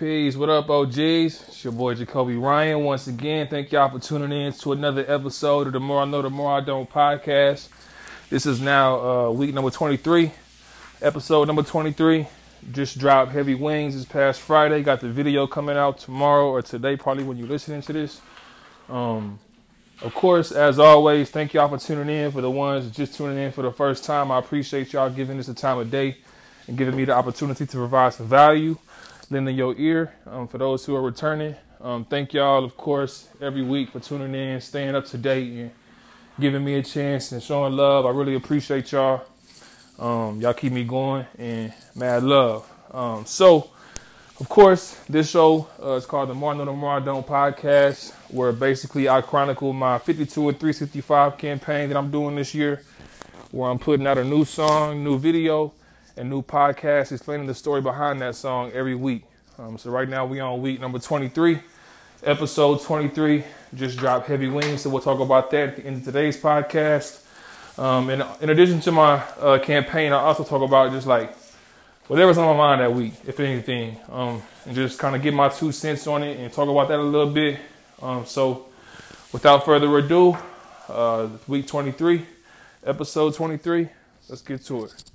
Peace. What up, OGs? It's your boy Jacoby Ryan. Once again, thank y'all for tuning in to another episode of the More I Know, the More I Don't podcast. This is now uh, week number 23, episode number 23. Just dropped Heavy Wings this past Friday. Got the video coming out tomorrow or today, probably when you're listening to this. Um, of course, as always, thank y'all for tuning in. For the ones just tuning in for the first time, I appreciate y'all giving this a time of day and giving me the opportunity to provide some value, lending your ear. Um, for those who are returning, um, thank y'all, of course, every week for tuning in, staying up to date, and giving me a chance and showing love. I really appreciate y'all. Um, y'all keep me going and mad love. Um, so, of course, this show uh, is called the More I Don't podcast, where basically I chronicle my 52 and 365 campaign that I'm doing this year, where I'm putting out a new song, new video, and new podcast explaining the story behind that song every week. Um, so right now we on week number 23, episode 23. Just dropped Heavy Wings, so we'll talk about that at the end of today's podcast. Um, and in addition to my uh, campaign, I also talk about just like whatever's on my mind that week, if anything, um, and just kind of get my two cents on it and talk about that a little bit. Um, so, without further ado, uh, week 23, episode 23, let's get to it.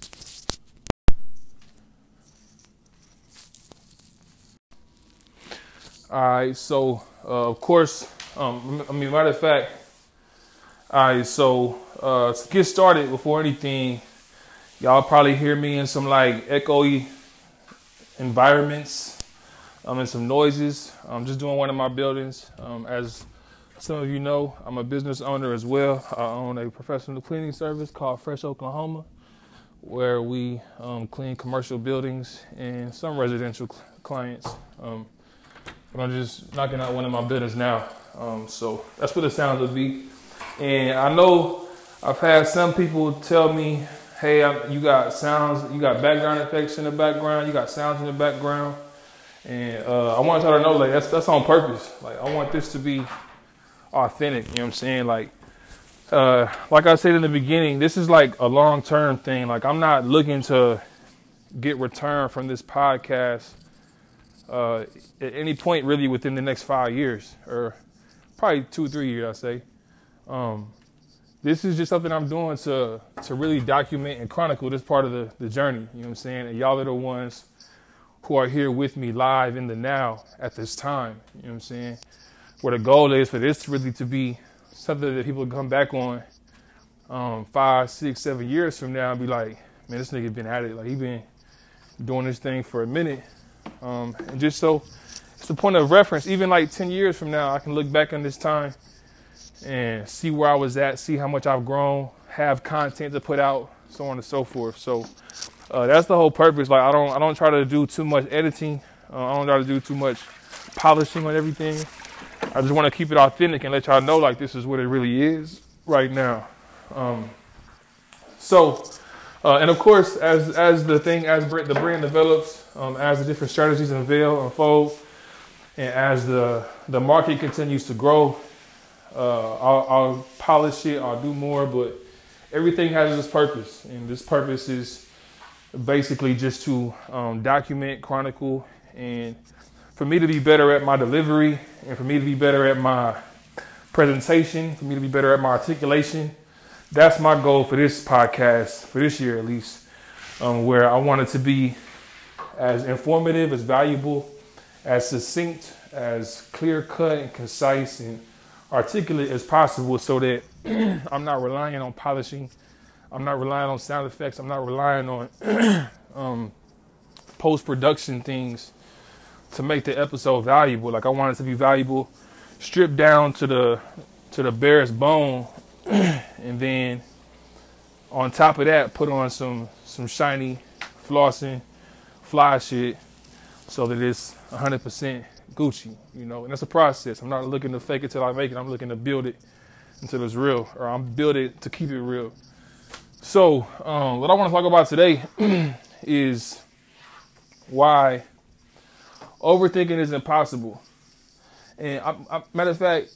All right, so uh, of course, um, I mean, matter of fact, all right, so uh, to get started, before anything, y'all probably hear me in some like echoey environments, um, and some noises. I'm just doing one of my buildings. Um, as some of you know, I'm a business owner as well. I own a professional cleaning service called Fresh Oklahoma, where we um, clean commercial buildings and some residential cl- clients. Um, but I'm just knocking out one of my buildings now. Um, so that's what the sounds would be. And I know I've had some people tell me, "Hey, I, you got sounds, you got background effects in the background, you got sounds in the background," and uh, I want y'all to know, like that's that's on purpose. Like I want this to be authentic. You know what I'm saying? Like, uh, like I said in the beginning, this is like a long term thing. Like I'm not looking to get return from this podcast uh, at any point really within the next five years or probably two or three years, I say. Um, this is just something I'm doing to to really document and chronicle this part of the, the journey. You know what I'm saying? And y'all are the ones who are here with me live in the now at this time. You know what I'm saying? Where the goal is for this really to be something that people come back on um, five, six, seven years from now and be like, man, this nigga been at it. Like he been doing this thing for a minute. Um, and just so it's a point of reference, even like 10 years from now, I can look back on this time and see where I was at, see how much I've grown, have content to put out, so on and so forth. So uh, that's the whole purpose. Like I don't, I don't try to do too much editing. Uh, I don't try to do too much polishing on everything. I just want to keep it authentic and let y'all know like this is what it really is right now. Um, so, uh, and of course, as as the thing, as the brand develops, um, as the different strategies unveil, unfold, and as the the market continues to grow, uh, I'll, I'll, polish it. I'll do more, but everything has its purpose, and this purpose is basically just to um, document, chronicle, and for me to be better at my delivery, and for me to be better at my presentation, for me to be better at my articulation. That's my goal for this podcast, for this year at least, um, where I want it to be as informative, as valuable, as succinct, as clear cut and concise and articulate as possible so that I'm not relying on polishing. I'm not relying on sound effects. I'm not relying on um, post production things to make the episode valuable. Like I want it to be valuable, stripped down to the to the barest bone, and then on top of that, put on some some shiny flossing, fly shit, so that it's 100% Gucci, you know, and that's a process. I'm not looking to fake it till I make it. I'm looking to build it until it's real, or I'm build it to keep it real. So, um, what I want to talk about today is why overthinking is impossible. And I, I, matter of fact,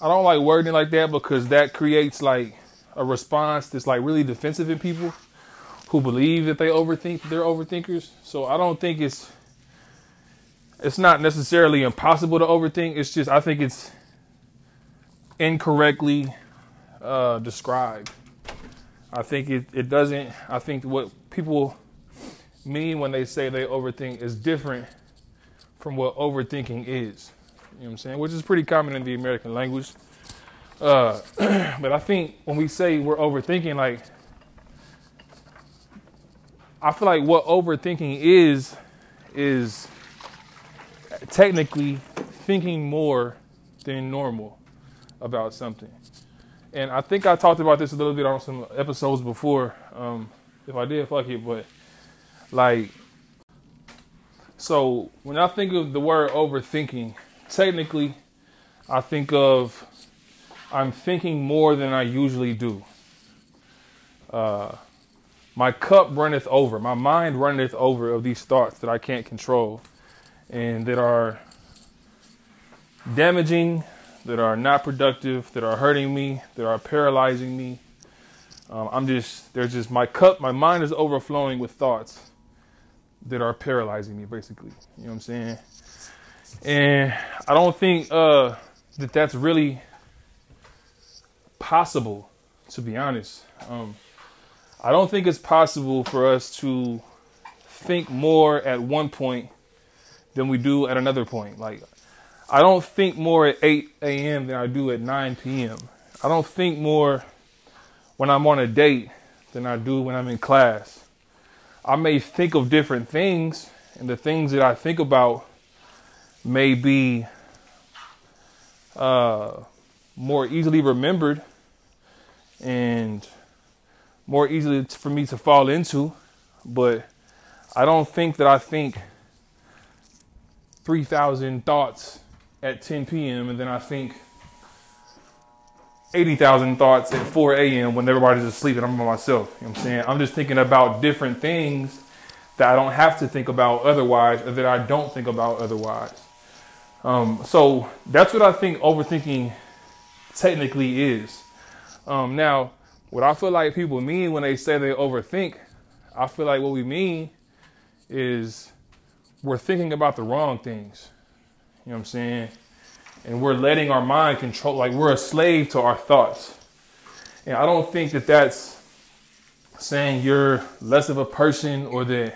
I don't like wording like that because that creates like a response that's like really defensive in people who believe that they overthink. They're overthinkers. So I don't think it's it's not necessarily impossible to overthink. It's just I think it's incorrectly uh, described. I think it, it doesn't. I think what people mean when they say they overthink is different from what overthinking is. You know what I'm saying? Which is pretty common in the American language. Uh, but I think when we say we're overthinking, like, I feel like what overthinking is, is technically thinking more than normal about something. And I think I talked about this a little bit on some episodes before. Um, if I did, fuck it. But like, so when I think of the word overthinking, technically, I think of I'm thinking more than I usually do. Uh, my cup runneth over. My mind runneth over of these thoughts that I can't control and that are damaging, that are not productive, that are hurting me, that are paralyzing me. Um, I'm just, there's just my cup, my mind is overflowing with thoughts that are paralyzing me, basically. You know what I'm saying? And I don't think uh, that that's really possible, to be honest. Um, I don't think it's possible for us to think more at one point than we do at another point. Like, I don't think more at 8 a.m. than I do at 9 p.m. I don't think more when I'm on a date than I do when I'm in class. I may think of different things, and the things that I think about may be uh, more easily remembered and more easily for me to fall into. But I don't think that I think 3,000 thoughts at 10 p.m. and then I think 80,000 thoughts at 4 a.m. when everybody's asleep and I'm by myself. You know what I'm saying? I'm just thinking about different things that I don't have to think about otherwise or that I don't think about otherwise. Um, so that's what I think overthinking technically is. Um, now, what I feel like people mean when they say they overthink, I feel like what we mean is we're thinking about the wrong things. You know what I'm saying? And we're letting our mind control, like we're a slave to our thoughts. And I don't think that that's saying you're less of a person or that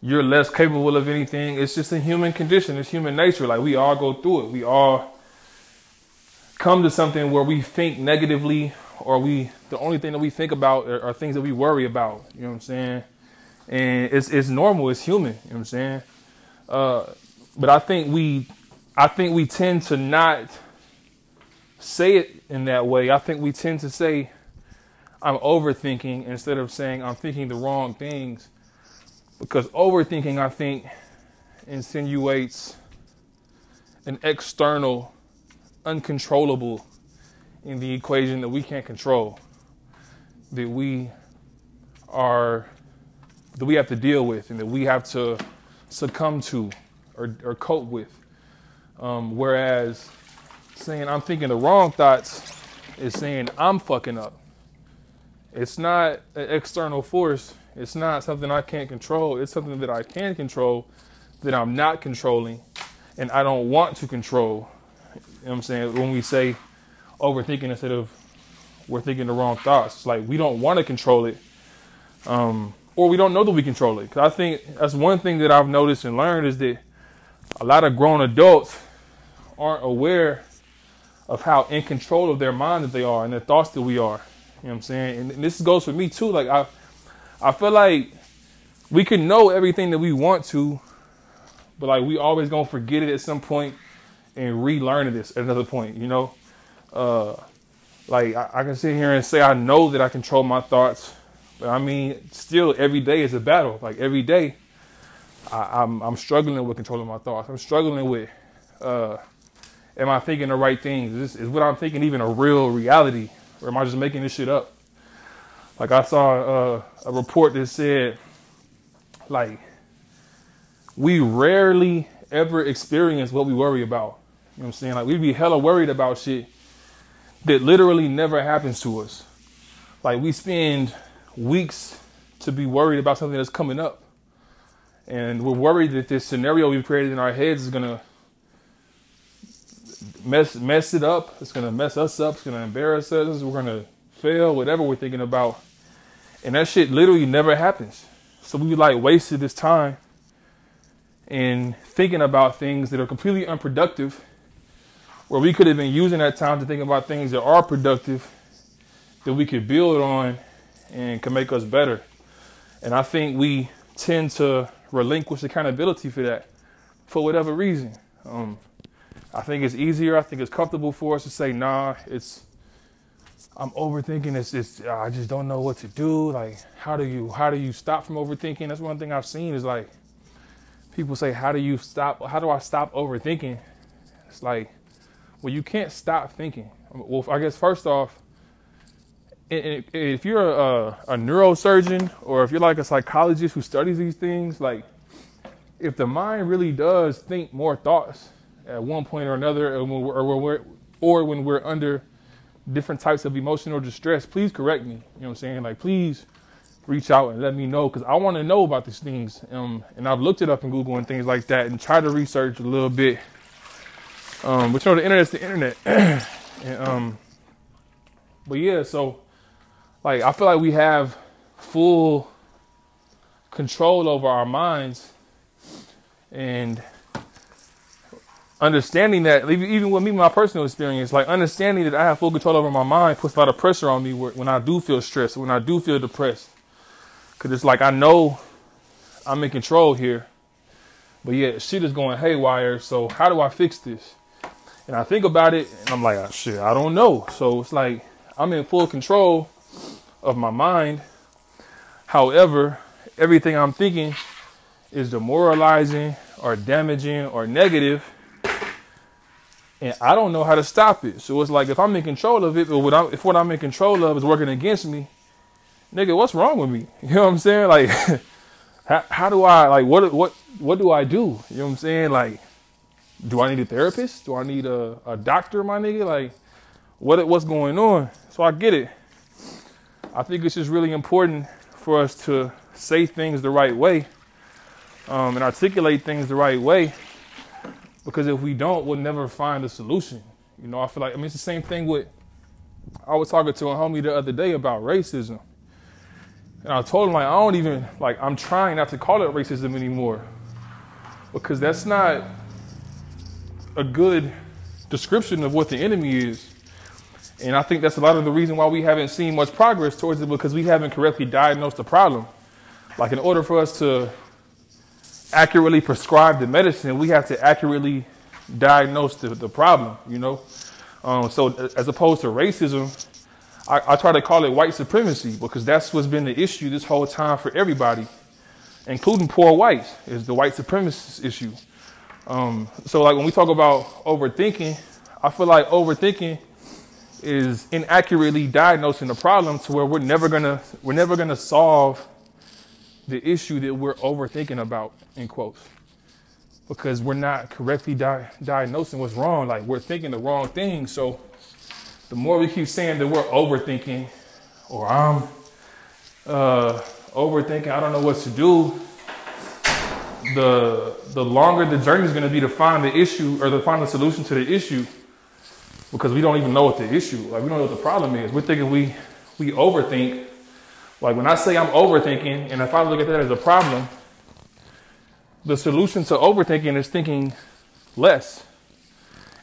you're less capable of anything. It's just a human condition. It's human nature. Like we all go through it. We all come to something where we think negatively or we the only thing that we think about are, are, things that we worry about. You know what I'm saying? And it's it's normal. It's human. You know what I'm saying? Uh, but I think we I think we tend to not say it in that way. I think we tend to say I'm overthinking instead of saying I'm thinking the wrong things. Because overthinking, I think, insinuates an external, uncontrollable in the equation that we can't control, that we are, that we have to deal with, and that we have to succumb to or, or cope with. Um, whereas saying I'm thinking the wrong thoughts is saying I'm fucking up. It's not an external force. It's not something I can't control. It's something that I can control that I'm not controlling and I don't want to control. You know what I'm saying? When we say overthinking instead of we're thinking the wrong thoughts, it's like we don't want to control it. Um, or we don't know that we control it. Cause I think that's one thing that I've noticed and learned is that a lot of grown adults aren't aware of how in control of their mind that they are and their thoughts that we are. You know what I'm saying? And this goes for me too. Like I I feel like we can know everything that we want to, but like we always gonna forget it at some point and relearn it at another point, you know? Uh like I, I can sit here and say I know that I control my thoughts, but I mean still every day is a battle. Like every day I, am I'm, I'm struggling with controlling my thoughts. I'm struggling with uh am I thinking the right things? Is, this, is what I'm thinking even a real reality? Or am I just making this shit up? Like I saw uh, a report that said, like, we rarely ever experience what we worry about. You know what I'm saying? Like we'd be hella worried about shit that literally never happens to us. Like we spend weeks to be worried about something that's coming up. And we're worried that this scenario we've created in our heads is gonna mess mess it up. It's gonna mess us up. It's gonna embarrass us. We're gonna fail. Whatever we're thinking about, and that shit literally never happens. So we like wasted this time in thinking about things that are completely unproductive, where we could have been using that time to think about things that are productive, that we could build on, and can make us better. And I think we tend to relinquish accountability for that, for whatever reason. Um, I think it's easier. I think it's comfortable for us to say, "Nah, it's I'm overthinking. It's, it's uh, I just don't know what to do. Like, how do you how do you stop from overthinking? That's one thing I've seen is like people say, "How do you stop? How do I stop overthinking?" It's like, well, you can't stop thinking. Well, I guess first off, if you're a, a neurosurgeon or if you're like a psychologist who studies these things, like if the mind really does think more thoughts at one point or another, or when we're, or when we're, or when we're under different types of emotional distress, please correct me. You know what I'm saying? Like, please reach out and let me know because I want to know about these things. Um, and I've looked it up in Google and things like that and try to research a little bit. Um, but you know, the internet's the internet. and, um, but yeah, so like I feel like we have full control over our minds and understanding that even with me my personal experience like understanding that i have full control over my mind puts a lot of pressure on me when i do feel stressed when i do feel depressed. Because it's like i know i'm in control here but yet shit is going haywire so how do i fix this? And i think about it and i'm like oh, shit i don't know. So it's like i'm in full control of my mind. However everything i'm thinking is demoralizing or damaging or negative and I don't know how to stop it. So it's like if I'm in control of it, but what I'm, if what I'm in control of is working against me, nigga, what's wrong with me? You know what I'm saying? Like, how, how do I like what what what do I do? You know what I'm saying? Like, do I need a therapist? Do I need a, a doctor, my nigga? Like, what what's going on? So I get it. I think it's just really important for us to say things the right way um, and articulate things the right way because if we don't, we'll never find a solution. You know, I feel like, I mean, it's the same thing with, I was talking to a homie the other day about racism. And I told him, like, I don't even, like, I'm trying not to call it racism anymore. Because that's not a good description of what the enemy is. And I think that's a lot of the reason why we haven't seen much progress towards it because we haven't correctly diagnosed the problem. Like, in order for us to accurately prescribe the medicine, we have to accurately diagnose the, the problem, you know? Um, so as opposed to racism, I, I, try to call it white supremacy because that's what's been the issue this whole time for everybody, including poor whites, is the white supremacist issue. Um, so like when we talk about overthinking, I feel like overthinking is inaccurately diagnosing the problem to where we're never gonna we're never gonna solve the issue that we're overthinking about, in quotes, because we're not correctly di- diagnosing what's wrong. Like we're thinking the wrong thing. So the more we keep saying that we're overthinking, or I'm uh, overthinking, I don't know what to do. The the longer the journey is going to be to find the issue or to find the solution to the issue, because we don't even know what the issue, like we don't know what the problem is. We're thinking we we overthink like when I say I'm overthinking, and if I look at that as a problem, the solution to overthinking is thinking less.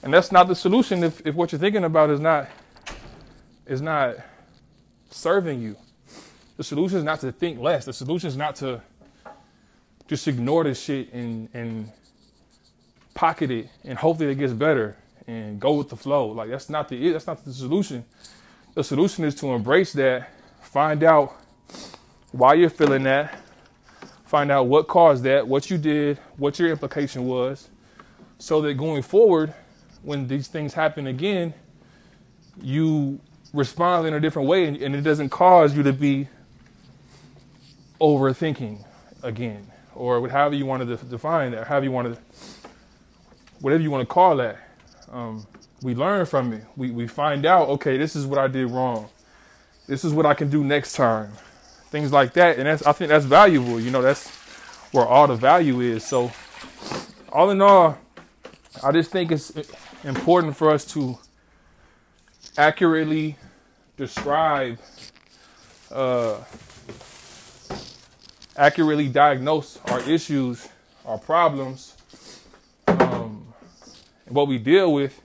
And that's not the solution if, if what you're thinking about is not is not serving you. The solution is not to think less. The solution is not to just ignore this shit and and pocket it and hope that it gets better and go with the flow. Like that's not the that's not the solution. The solution is to embrace that, find out why you're feeling that, find out what caused that, what you did, what your implication was, so that going forward, when these things happen again, you respond in a different way and, and it doesn't cause you to be overthinking again, or however you want to define that, however you want to, whatever you want to call that. Um, we learn from it. We, we find out, okay, this is what I did wrong. This is what I can do next time things like that. And that's, I think that's valuable. You know, that's where all the value is. So, all in all, I just think it's important for us to accurately describe, uh, accurately diagnose our issues, our problems, um, what we deal with,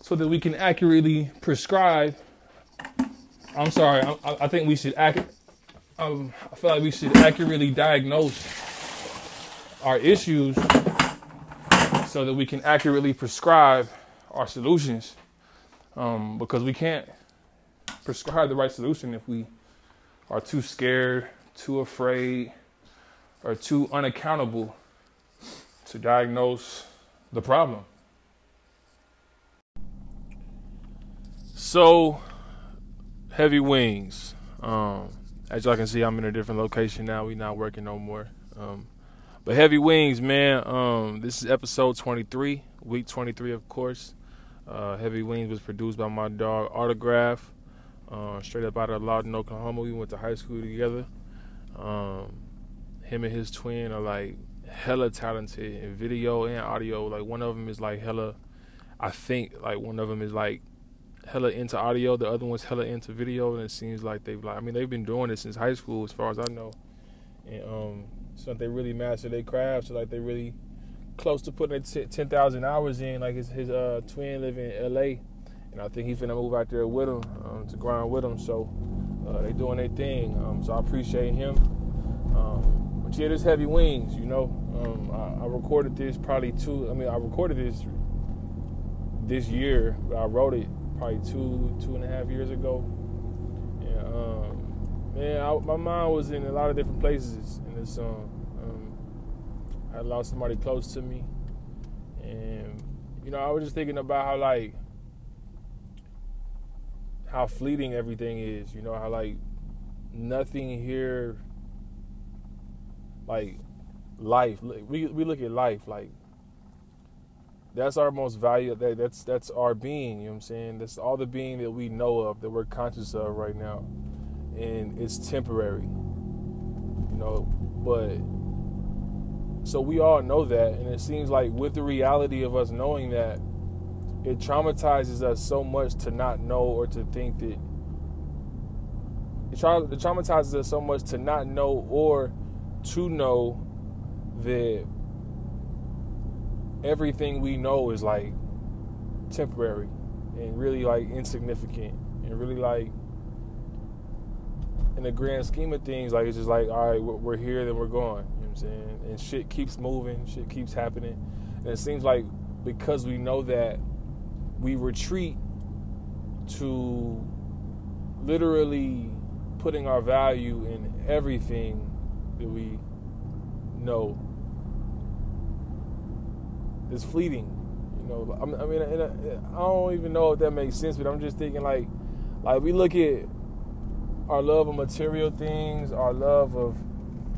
so that we can accurately prescribe. I'm sorry, I, I think we should act. Um, I feel like we should accurately diagnose our issues so that we can accurately prescribe our solutions. Um, because we can't prescribe the right solution if we are too scared, too afraid, or too unaccountable to diagnose the problem. So, heavy wings. Um, as y'all can see, I'm in a different location now. We not working no more. Um, but heavy wings, man. Um, this is episode 23, week 23, of course. Uh, heavy wings was produced by my dog Autograph, uh, straight up out of Lawton, Oklahoma. We went to high school together. Um, him and his twin are like hella talented in video and audio. Like one of them is like hella. I think like one of them is like hella into audio. The other one's hella into video, and it seems like they've like I mean they've been doing this since high school, as far as I know. And um, so they really master their craft. So like they really close to putting ten thousand hours in. Like his his uh, twin live in L.A. and I think he's gonna move out there with him um, to grind with him. So uh, they doing their thing. Um, so I appreciate him. Um, but yeah, this heavy wings. You know, um, I, I, recorded this probably two. I mean, I recorded this this year, I wrote it probably two two and a half years ago. And um, man, I, my mind was in a lot of different places in this song. Um, I lost somebody close to me, and you know, I was just thinking about how like how fleeting everything is. You know, how like nothing here, like life. We we look at life like that's our most value. That, that's that's our being. You know what I'm saying? That's all the being that we know of, that we're conscious of right now, and it's temporary. You know, but so we all know that, and it seems like with the reality of us knowing that, it traumatizes us so much to not know or to think that. It, tra- it traumatizes us so much to not know or to know that everything we know is like temporary and really like insignificant and really like in the grand scheme of things like it's just like all right we're here then we're gone. you know what i'm saying and shit keeps moving shit keeps happening and it seems like because we know that we retreat to literally putting our value in everything that we know is fleeting. You know, I mean, I don't even know if that makes sense, but I'm just thinking like, like we look at our love of material things, our love of,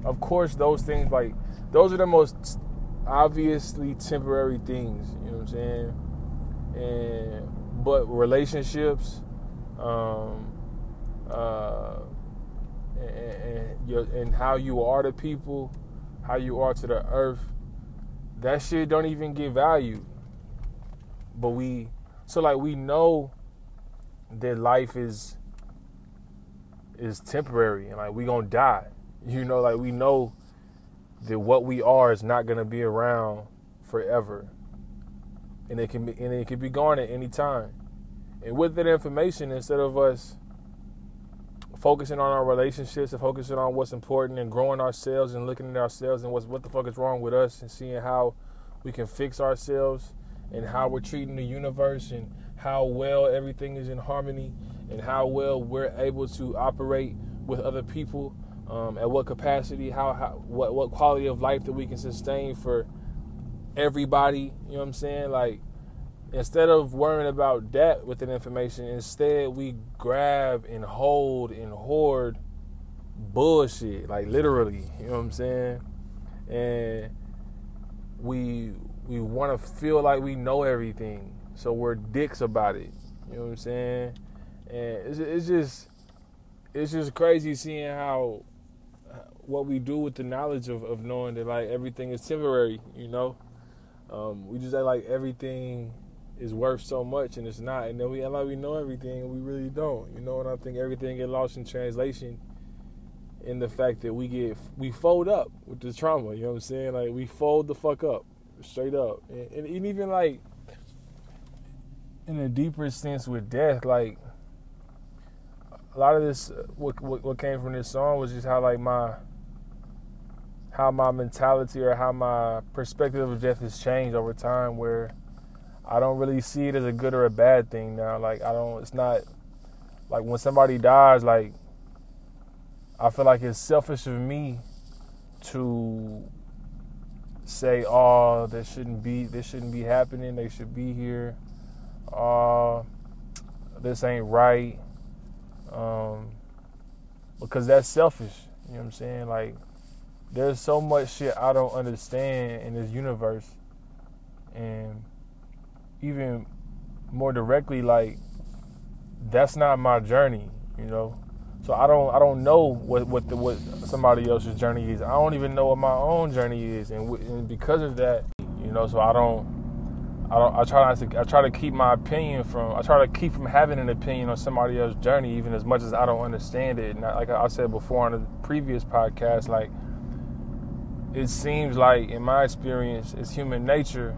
of course, those things like those are the most obviously temporary things. You know what I'm saying? And but relationships, um, uh, and, and, your, and how you are to people, how you are to the earth that shit don't even get valued. But we so like we know that life is is temporary and like we gonna die. You know, like we know that what we are is not gonna be around forever. And it can be and it can be gone at any time. And with that information, instead of us focusing on our relationships and focusing on what's important and growing ourselves and looking at ourselves and what's what the fuck is wrong with us and seeing how we can fix ourselves and how we're treating the universe and how well everything is in harmony and how well we're able to operate with other people um, at what capacity how, how what what quality of life that we can sustain for everybody you know what i'm saying? Like instead of worrying about that with that information, instead we grab and hold and hoard bullshit, like literally, you know what I'm saying? And we we want to feel like we know everything, so we're dicks about it. You know what I'm saying? And it's, it's just it's just crazy seeing how what we do with the knowledge of, of knowing that like everything is temporary, you know. Um, we just act like everything is worth so much and it's not, and then we act like we know everything and we really don't, you know. And I think everything get lost in translation in the fact that we get we fold up with the trauma. You know what I'm saying? Like we fold the fuck up, straight up, and, and even like in a deeper sense with death, like a lot of this, uh, what, what, what came from this song was just how like my how my mentality or how my perspective of death has changed over time. Where I don't really see it as a good or a bad thing now. Like I don't. It's not like when somebody dies. Like I feel like it's selfish of me to say, "Oh, this shouldn't be. This shouldn't be happening. They should be here." Uh, this ain't right. Um, because that's selfish. You know what I'm saying? Like, there's so much shit I don't understand in this universe. And even more directly, like, that's not my journey, you know? So I don't I don't know what what the, what somebody else's journey is. I don't even know what my own journey is, and, and because of that, you know, so I don't I don't. I try not to. I try to keep my opinion from. I try to keep from having an opinion on somebody else's journey, even as much as I don't understand it. And like I said before on the previous podcast, like it seems like in my experience, it's human nature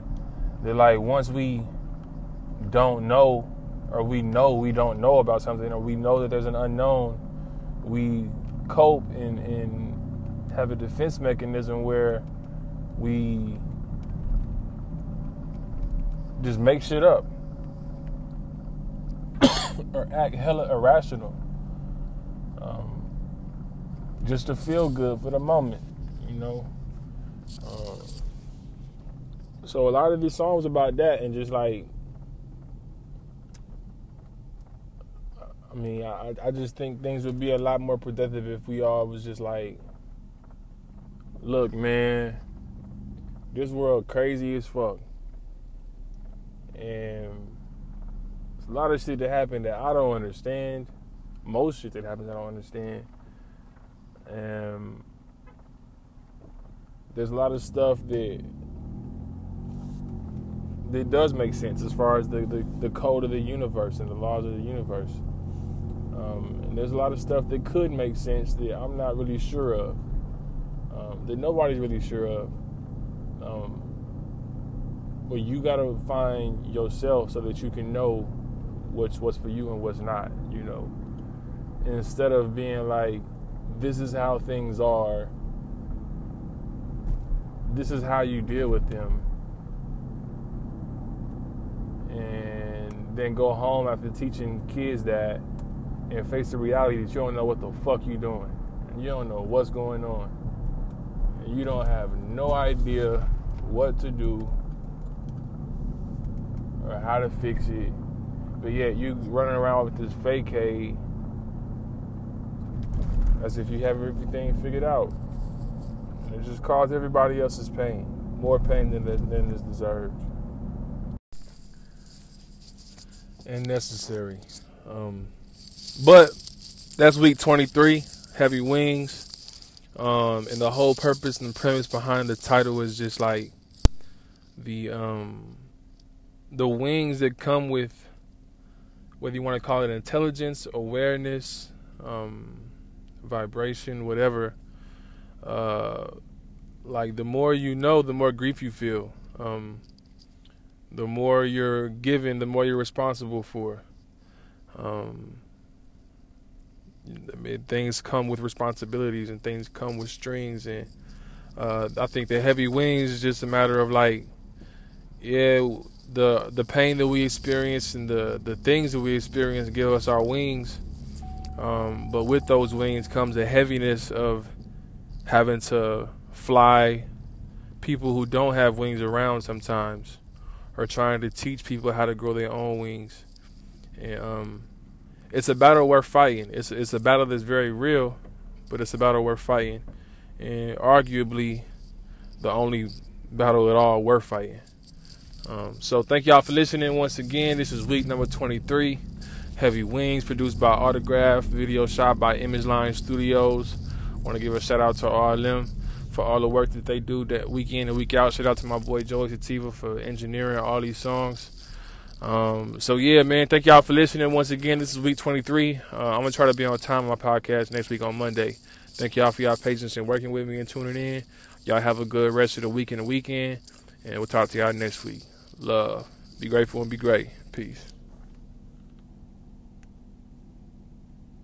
that like once we don't know, or we know we don't know about something, or we know that there's an unknown, we cope and, and have a defense mechanism where we just make shit up or act hella irrational um, just to feel good for the moment, you know. Um, so a lot of these songs about that and just like I mean, I, I just think things would be a lot more productive if we all was just like, look, man, this world crazy as fuck and it's a lot of shit that happened that I don't understand. Most shit that happens I don't understand. And there's a lot of stuff that that does make sense as far as the, the, the code of the universe and the laws of the universe. Um, and there's a lot of stuff that could make sense that I'm not really sure of, um, that nobody's really sure of. Um, but you gotta find yourself so that you can know what's what's for you and what's not, you know. Instead of being like, this is how things are, this is how you deal with them. And then go home after teaching kids that and face the reality that you don't know what the fuck you doing. And you don't know what's going on. And you don't have no idea what to do or how to fix it. But yet you running around with this facade as if you have everything figured out. And it just caused everybody else's pain, more pain than than is deserved and necessary. Um, but that's week 23, heavy wings. Um, and the whole purpose and premise behind the title is just like the um, the wings that come with whether you want to call it intelligence, awareness, um, vibration, whatever. Uh, like the more you know, the more grief you feel. Um, the more you're given, the more you're responsible for. Um, I mean, things come with responsibilities and things come with strings, and uh, I think the heavy wings is just a matter of like, yeah, the the pain that we experience and the the things that we experience give us our wings. Um, but with those wings comes the heaviness of having to fly people who don't have wings around sometimes, or trying to teach people how to grow their own wings. And um, it's a battle worth fighting. It's it's a battle that's very real, but it's a battle worth fighting, and arguably the only battle at all worth fighting. Um, so thank y'all for listening once again. This is week number 23. Heavy Wings, produced by Autograph, video shot by Image Line Studios. Want to give a shout out to them for all the work that they do that week in and week out. Shout out to my boy Joey Sativa for engineering all these songs. Um, so yeah, man, thank y'all for listening once again. This is week 23. Uh, I'm gonna try to be on time on my podcast next week on Monday. Thank y'all for y'all patience and working with me and tuning in. Y'all have a good rest of the week and the weekend, and we'll talk to y'all next week. Love, be grateful and be great. Peace.